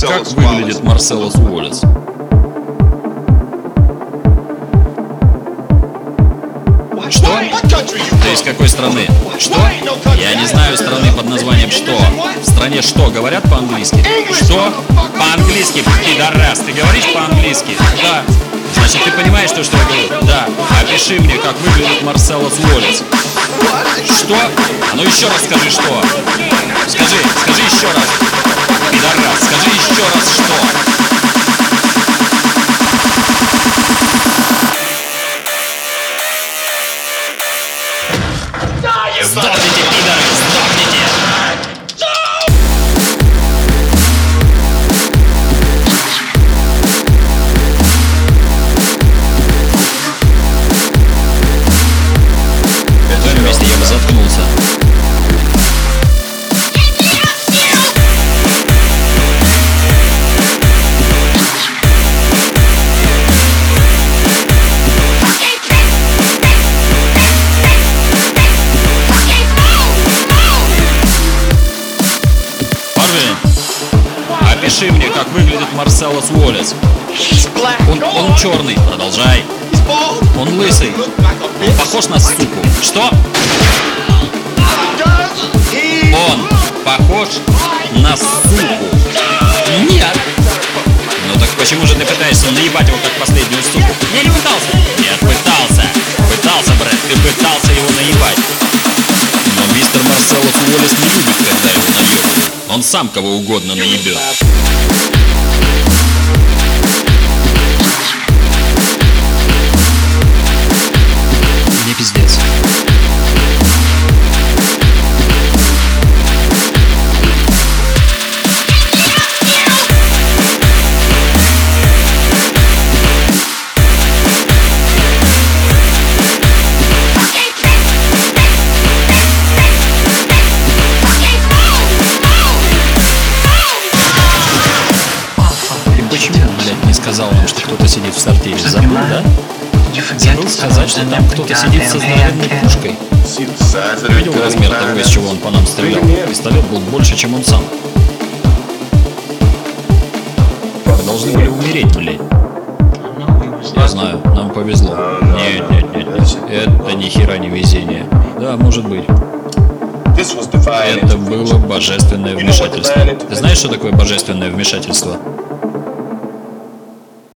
Как выглядит Марселос Уоллес? Что? Ты из какой страны? Что? Я не знаю страны под названием что. В стране что говорят по-английски? Что? По-английски, пидорас. Ты говоришь по-английски? Да. Значит, ты понимаешь то, что я говорю? Да. Опиши мне, как выглядит Марселос Уоллес. Что? А ну еще раз скажи, что. Скажи, скажи еще раз. Пидорас, скажи еще опиши мне, как выглядит Марселос Уоллес. Он, он черный. Продолжай. Он лысый. Он похож на суку. Что? Он похож на суку. Нет. Ну так почему же ты пытаешься наебать его как последнюю суку? Я не пытался. Нет, пытался. Пытался, Брэд, ты пытался его наебать. Но мистер Марселос Уоллес не любит, когда его наебывают. Он сам кого угодно наебет. Почему, блядь, не сказал нам, что кто-то сидит в сортире? Забыл, да? Забыл сказать, что там кто-то сидит со здоровенной пушкой. Видел размер того, из чего он по нам стрелял? Пистолет был больше, чем он сам. Мы должны были умереть, блядь. Я знаю, нам повезло. Нет, нет, нет, нет. Это ни хера не везение. Да, может быть. Это было божественное вмешательство. Ты знаешь, что такое божественное вмешательство?